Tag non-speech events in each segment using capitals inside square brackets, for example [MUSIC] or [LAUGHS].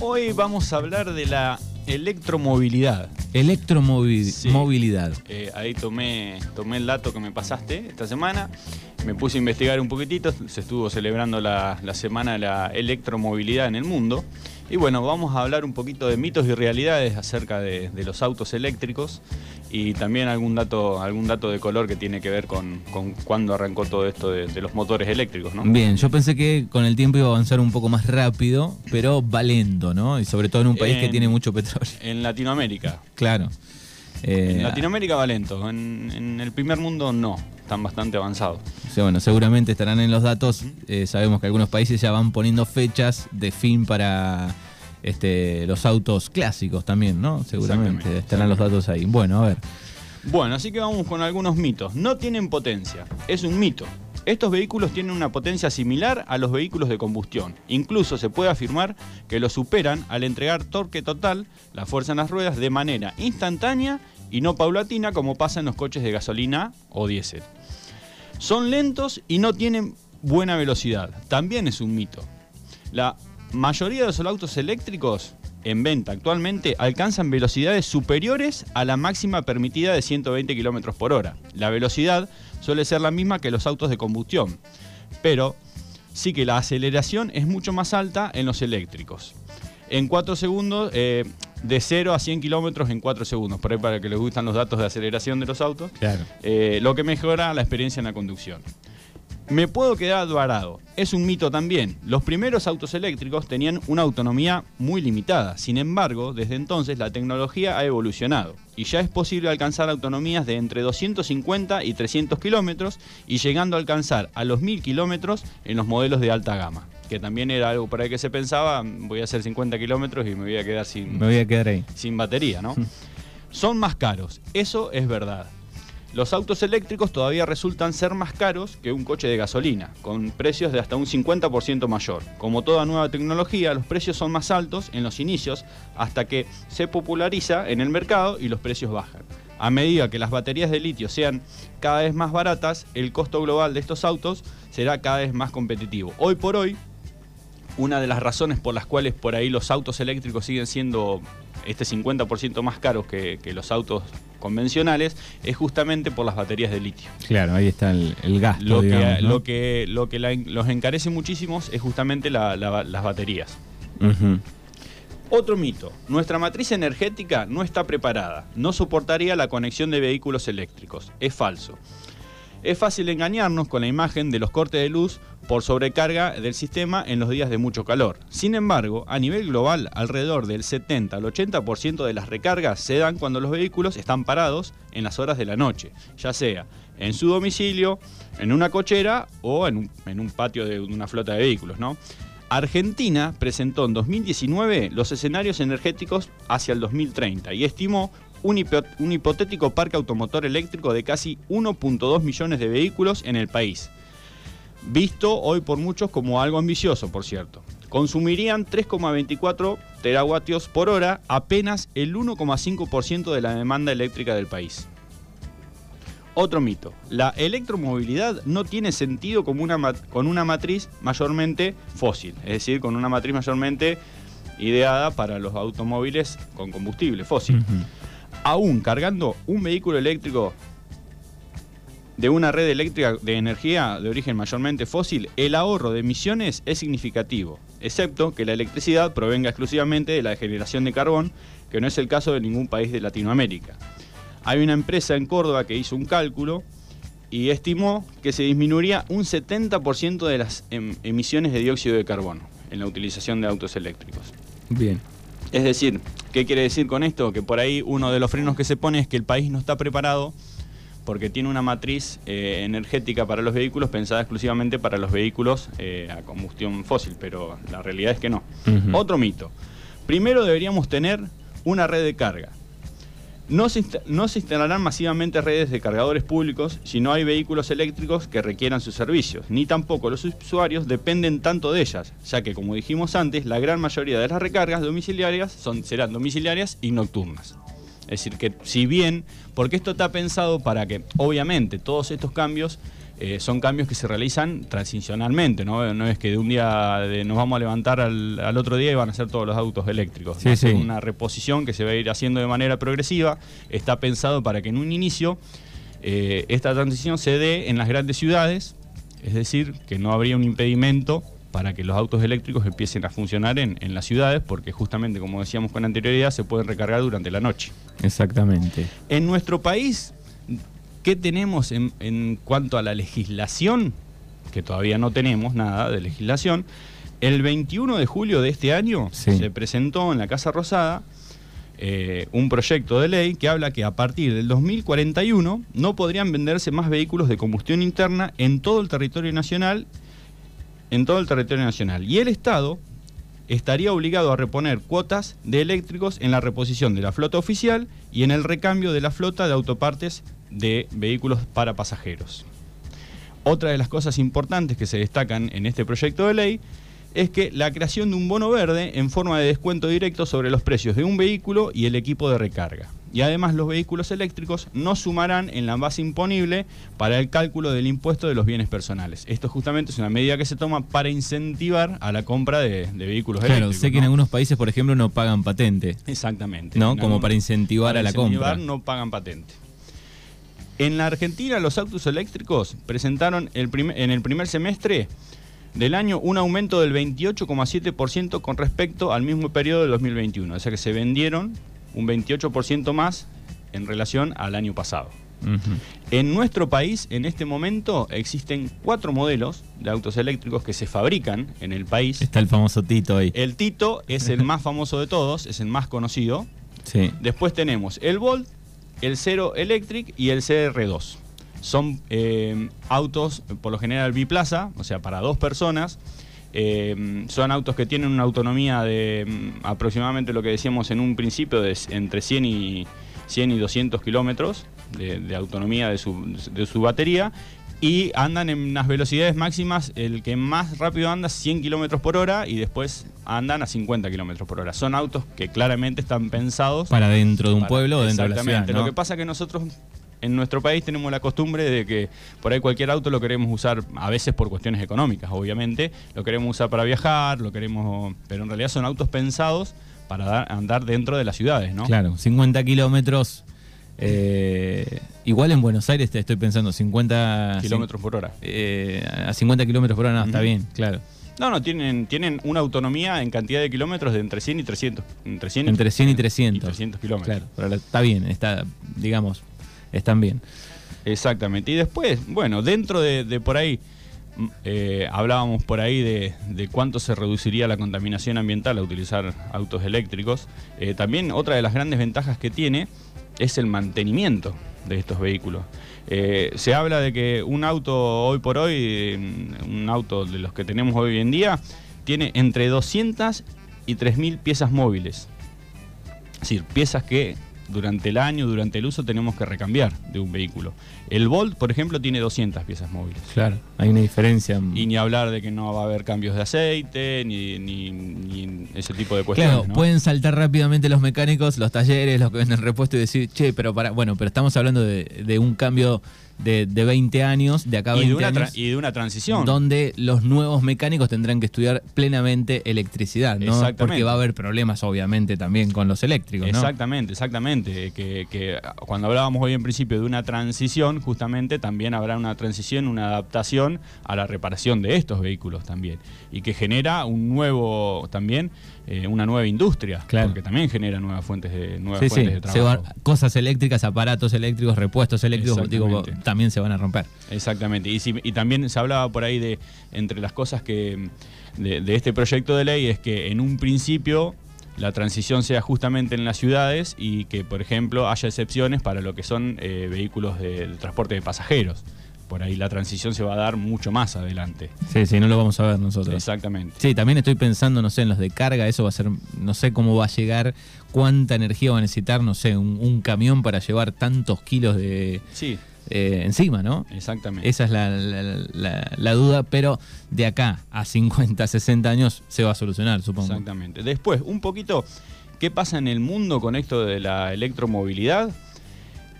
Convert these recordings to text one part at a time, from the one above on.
Hoy vamos a hablar de la electromovilidad. Electromovilidad. Eh, ahí tomé, tomé el dato que me pasaste esta semana, me puse a investigar un poquitito, se estuvo celebrando la, la semana de la electromovilidad en el mundo. Y bueno, vamos a hablar un poquito de mitos y realidades acerca de, de los autos eléctricos y también algún dato, algún dato de color que tiene que ver con, con cuándo arrancó todo esto de, de los motores eléctricos, ¿no? Bien, yo pensé que con el tiempo iba a avanzar un poco más rápido, pero va lento, ¿no? Y sobre todo en un país que En- tiene mucho petróleo. En Latinoamérica. Claro. Eh, En Latinoamérica va lento, en, en el primer mundo no, están bastante avanzados. sea, bueno, seguramente estarán en los datos. Eh, sabemos que algunos países ya van poniendo fechas de fin para este, los autos clásicos también, ¿no? Seguramente estarán los datos ahí. Bueno, a ver. Bueno, así que vamos con algunos mitos. No tienen potencia, es un mito. Estos vehículos tienen una potencia similar a los vehículos de combustión. Incluso se puede afirmar que los superan al entregar torque total, la fuerza en las ruedas, de manera instantánea y no paulatina como pasa en los coches de gasolina o diésel. Son lentos y no tienen buena velocidad. También es un mito. La mayoría de los autos eléctricos en venta actualmente alcanzan velocidades superiores a la máxima permitida de 120 km por hora. La velocidad suele ser la misma que los autos de combustión, pero sí que la aceleración es mucho más alta en los eléctricos. En 4 segundos, eh, de 0 a 100 kilómetros en 4 segundos, por ahí para que les gustan los datos de aceleración de los autos, Claro. eh, lo que mejora la experiencia en la conducción. Me puedo quedar varado. Es un mito también. Los primeros autos eléctricos tenían una autonomía muy limitada. Sin embargo, desde entonces la tecnología ha evolucionado y ya es posible alcanzar autonomías de entre 250 y 300 kilómetros y llegando a alcanzar a los 1000 kilómetros en los modelos de alta gama. Que también era algo por ahí que se pensaba, voy a hacer 50 kilómetros y me voy a quedar sin, Me voy a quedar ahí. sin batería, ¿no? Son más caros, eso es verdad. Los autos eléctricos todavía resultan ser más caros que un coche de gasolina, con precios de hasta un 50% mayor. Como toda nueva tecnología, los precios son más altos en los inicios hasta que se populariza en el mercado y los precios bajan. A medida que las baterías de litio sean cada vez más baratas, el costo global de estos autos será cada vez más competitivo. Hoy por hoy, una de las razones por las cuales por ahí los autos eléctricos siguen siendo este 50% más caros que, que los autos convencionales es justamente por las baterías de litio. Claro, ahí está el, el gasto, Lo que, digamos, ¿no? lo que, lo que la- los encarece muchísimo es justamente la- la- las baterías. Otro mito, nuestra matriz energética no está preparada, no soportaría la conexión de vehículos eléctricos. Es falso. Es fácil engañarnos con la imagen de los cortes de luz por sobrecarga del sistema en los días de mucho calor. Sin embargo, a nivel global, alrededor del 70 al 80% de las recargas se dan cuando los vehículos están parados en las horas de la noche, ya sea en su domicilio, en una cochera o en un, en un patio de una flota de vehículos, ¿no? Argentina presentó en 2019 los escenarios energéticos hacia el 2030 y estimó un, hipo- un hipotético parque automotor eléctrico de casi 1.2 millones de vehículos en el país. Visto hoy por muchos como algo ambicioso, por cierto. Consumirían 3,24 teravatios por hora, apenas el 1,5% de la demanda eléctrica del país. Otro mito. La electromovilidad no tiene sentido una con una matriz mayormente fósil, es decir, con una matriz mayormente ideada para los automóviles con combustible fósil. Aún cargando un vehículo eléctrico de una red eléctrica de energía de origen mayormente fósil, el ahorro de emisiones es significativo, excepto que la electricidad provenga exclusivamente de la generación de carbón, que no es el caso de ningún país de Latinoamérica. Hay una empresa en Córdoba que hizo un cálculo y estimó que se disminuiría un 70% de las em- emisiones de dióxido de carbono en la utilización de autos eléctricos. Bien. Es decir, ¿qué quiere decir con esto? Que por ahí uno de los frenos que se pone es que el país no está preparado porque tiene una matriz eh, energética para los vehículos pensada exclusivamente para los vehículos eh, a combustión fósil, pero la realidad es que no. Otro mito. Primero deberíamos tener una red de carga. No se, instalarán masivamente redes de cargadores públicos si no hay vehículos eléctricos que requieran sus servicios, ni tampoco los usuarios dependen tanto de ellas, ya que como dijimos antes, la gran mayoría de las recargas domiciliarias son, serán domiciliarias y nocturnas. Es decir, que si bien, porque esto está pensado para que, obviamente, todos estos cambios eh, son cambios que se realizan transicionalmente, ¿no? No es que de un día nos vamos a levantar al, otro día y van a ser todos los autos eléctricos. es una reposición que se va a ir haciendo de manera progresiva. Está pensado para que en un inicio eh, esta transición se dé en las grandes ciudades, es decir, que no habría un impedimento para que los autos eléctricos empiecen a funcionar en, las ciudades, porque justamente, como decíamos con anterioridad, se pueden recargar durante la noche. Exactamente. En nuestro país ¿Qué tenemos en, cuanto a la legislación? Que todavía no tenemos nada de legislación. El 21 de julio de este año se presentó en la Casa Rosada eh, un proyecto de ley que habla que a partir del 2041 no podrían venderse más vehículos de combustión interna en todo el territorio nacional, en todo el territorio nacional. Y el Estado estaría obligado a reponer cuotas de eléctricos en la reposición de la flota oficial y en el recambio de la flota de autopartes de vehículos para pasajeros. Otra de las cosas importantes que se destacan en este proyecto de ley es que la creación de un bono verde en forma de descuento directo sobre los precios de un vehículo y el equipo de recarga. Y además los vehículos eléctricos no sumarán en la base imponible para el cálculo del impuesto de los bienes personales. Esto justamente es una medida que se toma para incentivar a la compra de, vehículos eléctricos. Claro, sé que en algunos países, por ejemplo, no pagan patente. Exactamente. ¿No? Como para incentivar a la compra. no pagan patente. En la Argentina los autos eléctricos presentaron en el primer semestre del año un aumento del 28,7% con respecto al mismo periodo del 2021. O sea que se vendieron un 28% más en relación al año pasado. En nuestro país, en este momento, existen cuatro modelos de autos eléctricos que se fabrican en el país. Está el famoso Tito ahí. El Tito es el [LAUGHS] más famoso de todos, es el más conocido. Sí. Después tenemos el Volt, el Zero Electric y el CR2. Son eh, autos, por lo general biplaza, o sea, para dos personas. Eh, son autos que tienen una autonomía de mm, aproximadamente lo que decíamos en un principio, de entre 100 y, 100 y 200 kilómetros de, autonomía de su, de su batería y andan en unas velocidades máximas, el que más rápido anda 100 kilómetros por hora y después andan a 50 kilómetros por hora. Son autos que claramente están pensados para dentro de un pueblo o dentro de la ciudad. Lo que pasa es que nosotros en nuestro país tenemos la costumbre de que por ahí cualquier auto lo queremos usar, a veces por cuestiones económicas, obviamente, lo queremos usar para viajar, lo queremos, pero en realidad son autos pensados para andar dentro de las ciudades, ¿no? Claro, 50 kilómetros eh, igual en Buenos Aires te estoy pensando 50 kilómetros por hora. Eh, a 50 kilómetros por hora no, está bien, claro. No, no, tienen, tienen una autonomía en cantidad de kilómetros de entre 100 y 300. Entre 100 y, entre 100 y 300. 300 kilómetros. Claro, está bien, está, digamos, están bien. Exactamente. Y después, bueno, dentro de, por ahí, mm, eh, hablábamos por ahí de, cuánto se reduciría la contaminación ambiental a utilizar autos eléctricos. también otra de las grandes ventajas que tiene es el mantenimiento de estos vehículos. Eh, se habla de que un auto hoy por hoy, un auto de los que tenemos hoy en día, tiene entre 200 y 3.000 piezas móviles. Es decir, piezas que durante el año, durante el uso, tenemos que recambiar de un vehículo. El Volt, por ejemplo, tiene 200 piezas móviles. Claro, hay una diferencia. Y ni hablar de que no va a haber cambios de aceite, ni, ese tipo de cuestiones. Claro, pueden saltar rápidamente los mecánicos, los talleres, los que venden repuesto y decir, che, pero para, bueno, pero estamos hablando de, de un cambio de, de 20 años, de acá a 20 y de una años. Y de una transición. Donde los nuevos mecánicos tendrán que estudiar plenamente electricidad, ¿no? Porque va a haber problemas, obviamente, también con los eléctricos, ¿no? Exactamente, exactamente. Que, que cuando hablábamos hoy en principio de una transición, justamente también habrá una transición, una adaptación a la reparación de estos vehículos también. Y que genera un nuevo también eh, una nueva industria, claro. porque también genera nuevas fuentes de, nuevas fuentes de trabajo. cosas eléctricas, aparatos eléctricos, repuestos eléctricos, digo, también se van a romper. Exactamente. Y, y, también se hablaba por ahí de, entre las cosas que de, este proyecto de ley, es que en un principio la transición sea justamente en las ciudades y que, por ejemplo, haya excepciones para lo que son eh, vehículos de transporte de pasajeros por ahí la transición se va a dar mucho más adelante. Sí, sí, no lo vamos a ver nosotros. Exactamente. Sí, también estoy pensando, no sé, en los de carga, eso va a ser, no sé cómo va a llegar, cuánta energía va a necesitar, no sé, un, camión para llevar tantos kilos de... Sí. Eh, encima, ¿no? Exactamente. Esa es la, duda, pero de acá a 50, 60 años se va a solucionar, supongo. Exactamente. Después, un poquito, ¿qué pasa en el mundo con esto de la electromovilidad?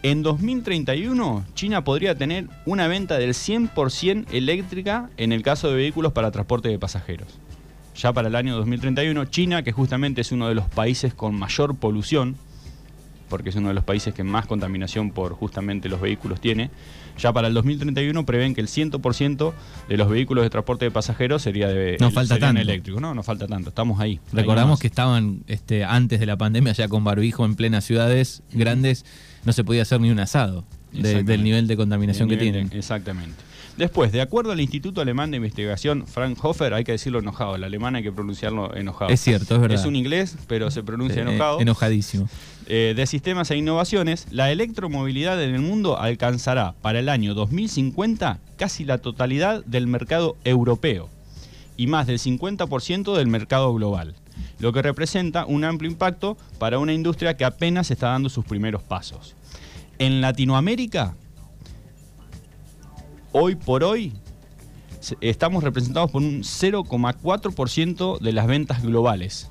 En 2031, China podría tener una venta del 100% eléctrica en el caso de vehículos para transporte de pasajeros. Ya para el año 2031, China, que justamente es uno de los países con mayor polución, porque es uno de los países que más contaminación por justamente los vehículos tiene, ya para el 2031 prevén que el 100% de los vehículos de transporte de pasajeros sería de No falta serían tanto. eléctricos. No, no falta tanto, estamos ahí. Recordamos que estaban este, antes de la pandemia ya con barbijo en plenas ciudades grandes, no se podía hacer ni un asado de- del nivel de contaminación que de- tienen. Exactamente. Después, de acuerdo al Instituto Alemán de Investigación Fraunhofer, hay que decirlo enojado, el alemán hay que pronunciarlo enojado. Es cierto, es verdad. Es un inglés, pero se pronuncia Eh, enojado. enojadísimo. Eh, de sistemas e innovaciones, la electromovilidad en el mundo alcanzará para el año 2050 casi la totalidad del mercado europeo y más del 50% del mercado global, lo que representa un amplio impacto para una industria que apenas está dando sus primeros pasos. En Latinoamérica, hoy por hoy, estamos representados por un 0,4% de las ventas globales.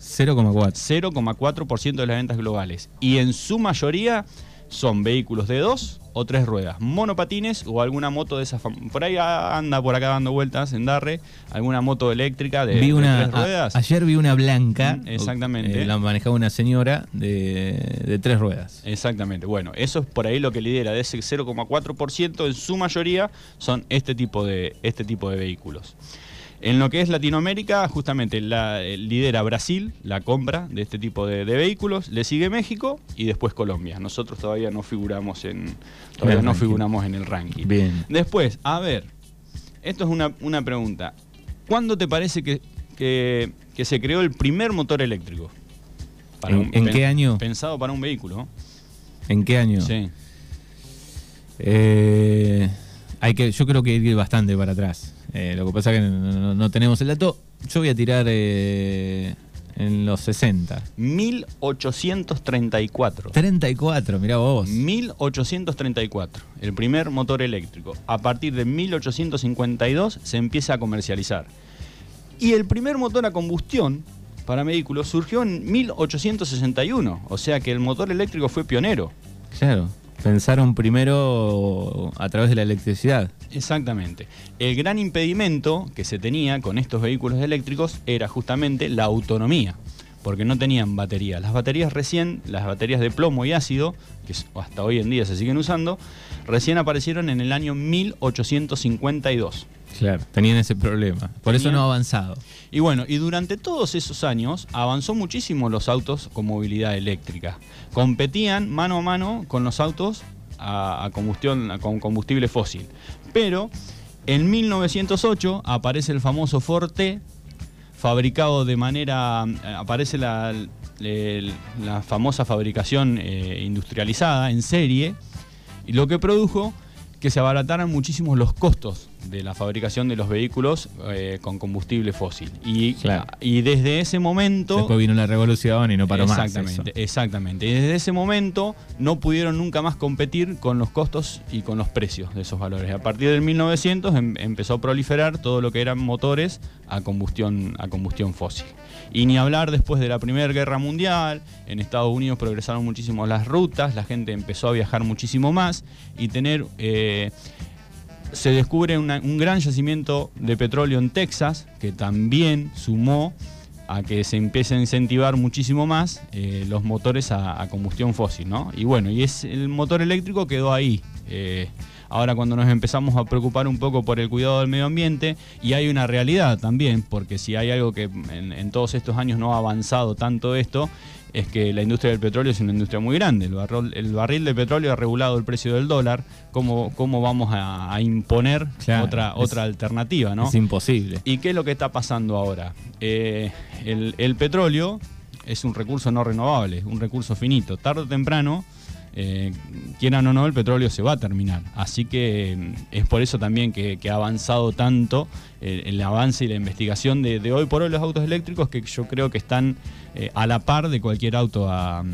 0,4. 0,4% de las ventas globales. Y en su mayoría son vehículos de dos o tres ruedas, monopatines o alguna moto de esas. Por ahí anda por acá dando vueltas en Darre, alguna moto eléctrica de, vi de una, tres a- ruedas. ayer vi una blanca. Mm, exactamente. eh, la manejaba una señora de, de tres ruedas. Exactamente. Bueno, eso es por ahí lo que lidera. De ese 0,4%, en su mayoría son este tipo de, este tipo de vehículos. En lo que es Latinoamérica, justamente la, eh, lidera Brasil la compra de este tipo de, de vehículos, le sigue México y después Colombia. Nosotros todavía no figuramos en, todavía el no ranking. figuramos en el ranking. Bien. Después, a ver, esto es una, una pregunta. ¿Cuándo te parece que, que- que se creó el primer motor eléctrico? ¿En- en pen- qué año? Pensado para un vehículo. ¿En qué año? Sí. Eh, hay que, yo creo que ir bastante para atrás. Eh, lo que pasa es que no, tenemos el dato. Yo voy a tirar eh, en los 60. 1834. 34, mirá vos. 1834, el primer motor eléctrico. A partir de 1852 se empieza a comercializar. Y el primer motor a combustión para vehículos surgió en 1861, o sea que el motor eléctrico fue pionero. Claro. Pensaron primero a través de la electricidad. Exactamente. El gran impedimento que se tenía con estos vehículos eléctricos era justamente la autonomía, porque no tenían batería. Las baterías recién, las baterías de plomo y ácido, que hasta hoy en día se siguen usando, recién aparecieron en el año 1852. Claro. Tenían ese problema. Por eso no ha avanzado. Y bueno, y durante todos esos años avanzó muchísimo los autos con movilidad eléctrica. Competían mano a mano con los autos a, a combustión, a- con combustible fósil. Pero en 1908 aparece el famoso Ford T, fabricado de manera. aparece la, la famosa fabricación eh, industrializada en serie, y lo que produjo que se abarataran muchísimo los costos de la fabricación de los vehículos eh, con combustible fósil. Y, Claro. y desde ese momento... Después vino la revolución y no paró más. exactamente, exactamente. Y desde ese momento no pudieron nunca más competir con los costos y con los precios de esos valores. A partir del 1900 em- empezó a proliferar todo lo que eran motores a combustión, a combustión fósil. Y ni hablar después de la Primera Guerra Mundial, en Estados Unidos progresaron muchísimo las rutas, la gente empezó a viajar muchísimo más y tener... eh, se descubre un gran yacimiento de petróleo en Texas, que también sumó a que se empiece a incentivar muchísimo más eh, los motores a, a combustión fósil, ¿no? Y bueno, y es el motor eléctrico quedó ahí. Eh, ahora cuando nos empezamos a preocupar un poco por el cuidado del medio ambiente, y hay una realidad también, porque si hay algo que en, en todos estos años no ha avanzado tanto esto, es que la industria del petróleo es una industria muy grande. El, barril- el barril de petróleo ha regulado el precio del dólar. ¿Cómo, cómo vamos a, a imponer Claro, otra, es- otra alternativa, no? Es imposible. ¿Y qué es lo que está pasando ahora? Eh, el, el petróleo es un recurso no renovable, un recurso finito. Tarde o temprano, eh, quieran o no, el petróleo se va a terminar. Así que eh, es por eso también que, que ha avanzado tanto eh, el avance y la investigación de, de hoy por hoy los autos eléctricos que yo creo que están eh, a la par de cualquier auto a,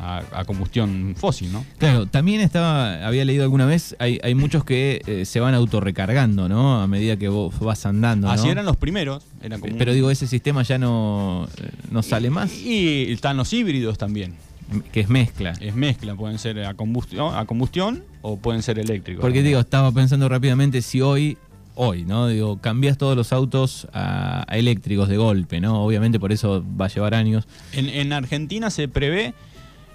a- a combustión fósil, ¿no? Claro, también estaba, había leído alguna vez, hay, hay muchos que eh, se van autorrecargando, ¿no? A medida que vos vas andando. ¿no? Así eran los primeros. Eran como un- Pero digo, ese sistema ya no, no sale más. Y están los híbridos también. Que es mezcla. Es mezcla, pueden ser a combustión, a combustión o pueden ser eléctricos. Porque digo, estaba pensando rápidamente si hoy, hoy, ¿no? Digo, cambias todos los autos a, a eléctricos de golpe, ¿no? Obviamente por eso va a llevar años. En, en Argentina se prevé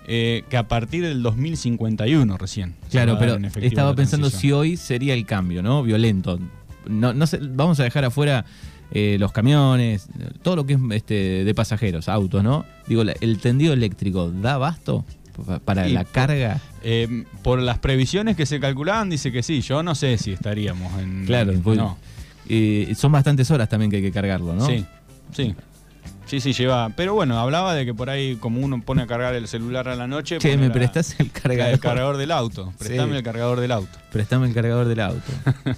eh, que a partir del 2051 recién. Claro, pero estaba pensando si hoy sería el cambio, ¿no? Violento. No, no sé, vamos a dejar afuera eh, los camiones, todo lo que es este, de pasajeros, autos, ¿no? Digo, el tendido eléctrico, ¿da abasto pa- para la carga? Eh, por las previsiones que se calculaban, dice que sí. Yo no sé si estaríamos en. Claro, pues, no. eh, son bastantes horas también que hay que cargarlo, ¿no? Sí, sí. Sí, sí, lleva. Pero bueno, hablaba de que por ahí, como uno pone a cargar el celular a la noche. Che, ¿me la- prestás el cargador? El cargador del auto. Préstame Sí. el cargador del auto. Préstame el cargador del auto. [LAUGHS]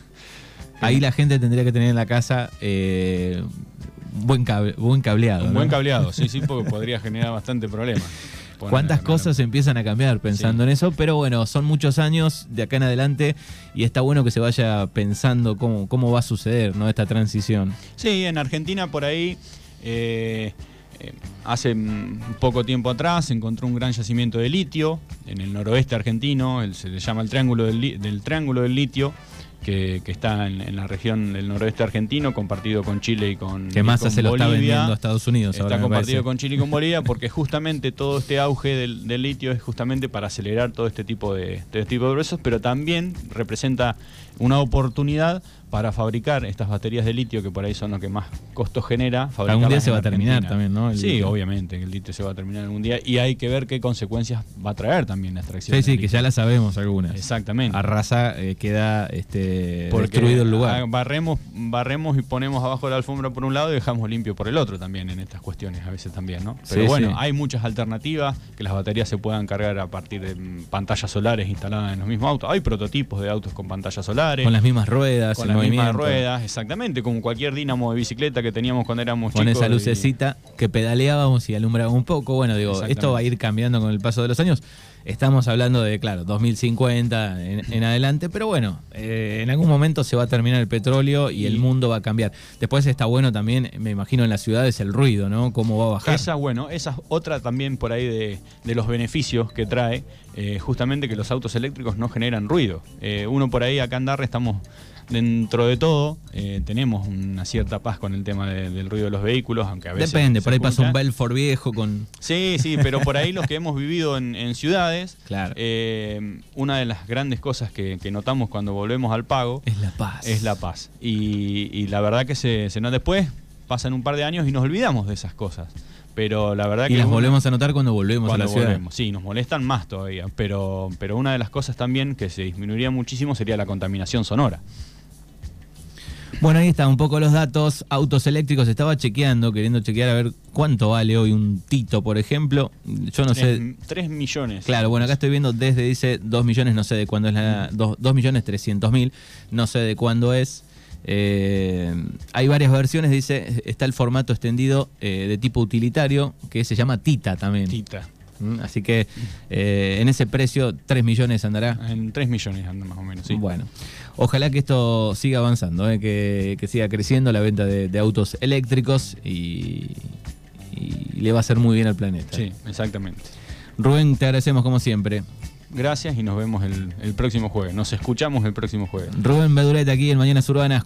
Ahí la gente tendría que tener en la casa eh, buen, cable- buen cableado. Un ¿no? buen cableado, sí, sí, porque [LAUGHS] podría generar bastante problema. ¿Cuántas cosas empiezan a cambiar pensando Sí. en eso? Pero bueno, son muchos años de acá en adelante y está bueno que se vaya pensando cómo, cómo va a suceder ¿no? esta transición. Sí, en Argentina por ahí, eh, eh, hace mm, poco tiempo atrás, se encontró un gran yacimiento de litio en el noroeste argentino, el- se le llama el Triángulo del Triángulo del Litio, que, que está en, en la región del noroeste argentino, compartido con Chile y con, Que Massa se lo está vendiendo a Estados Unidos Está ahora, compartido con Chile y con Bolivia [LAUGHS] porque justamente todo este auge del, del litio es justamente para acelerar todo este tipo de, este tipo de procesos, pero también representa una oportunidad para fabricar estas baterías de litio que por ahí son lo que más costos genera. Algún día se va a terminar Argentina. también, ¿no? El sí, litio. obviamente, el litio se va a terminar algún día y hay que ver qué consecuencias va a traer también la extracción. Sí, sí, que ya la sabemos algunas. Exactamente. Arrasa, eh, queda este, Porque destruido el lugar. ah, Barremos, barremos y ponemos abajo la alfombra por un lado y dejamos limpio por el otro también en estas cuestiones a veces también, ¿no? Pero Sí, bueno, sí. hay muchas alternativas, que las baterías se puedan cargar a partir de mm, pantallas solares instaladas en los mismos autos. Hay prototipos de autos con pantallas solares. Con las mismas ruedas, con las mismas ruedas, exactamente, como cualquier dínamo de bicicleta que teníamos cuando éramos Con chicos. esa y- lucecita que pedaleábamos y alumbraba un poco. Bueno, digo, esto va a ir cambiando con el paso de los años. Estamos hablando de, claro, 2050 en, en adelante, pero bueno, eh, en algún momento se va a terminar el petróleo y, Y- el mundo va a cambiar. Después está bueno también, me imagino en las ciudades, el ruido, ¿no? Cómo va a bajar. Esa, bueno, esa es otra también por ahí de, de los beneficios que trae, eh, justamente que los autos eléctricos no generan ruido. Eh, uno por ahí, acá en Darre, estamos dentro de todo, eh, tenemos una cierta paz con el tema de- del ruido de los vehículos, aunque a veces... Depende, por ahí pasa un. Belfort viejo con... Sí, sí, pero por ahí los que hemos vivido en, en ciudades, Claro. eh, una de las grandes cosas que, que notamos cuando volvemos al pago Es la paz. es la paz. Y, y la verdad que se, se después, pasan un par de años y nos olvidamos de esas cosas. Pero la verdad Y que las uno- volvemos a notar cuando volvemos cuando a la ciudad. volvemos. Sí, nos molestan más todavía. Pero, pero una de las cosas también que se disminuiría muchísimo sería la contaminación sonora. Bueno, ahí están un poco los datos. Autos eléctricos, estaba chequeando, queriendo chequear a ver cuánto vale hoy un Tito, por ejemplo. Yo no sé. 3 millones. Claro, bueno, acá estoy viendo desde dice 2 millones, no sé de cuándo es la. 2 millones 300 mil, no sé de cuándo es. Eh, hay varias versiones, dice, está el formato extendido eh, de tipo utilitario, que se llama Tita también. Tita. Mm, Así que eh, en ese precio 3 millones andará. En 3 millones anda más o menos, sí. Bueno, ojalá que esto siga avanzando, eh, que, que siga creciendo la venta de, de autos eléctricos y, y le va a hacer muy bien al planeta. Sí, exactamente. Rubén, te agradecemos como siempre. Gracias y nos vemos el, el próximo jueves. Nos escuchamos el próximo jueves. Rubén Bedureta aquí en Mañanas Urbanas.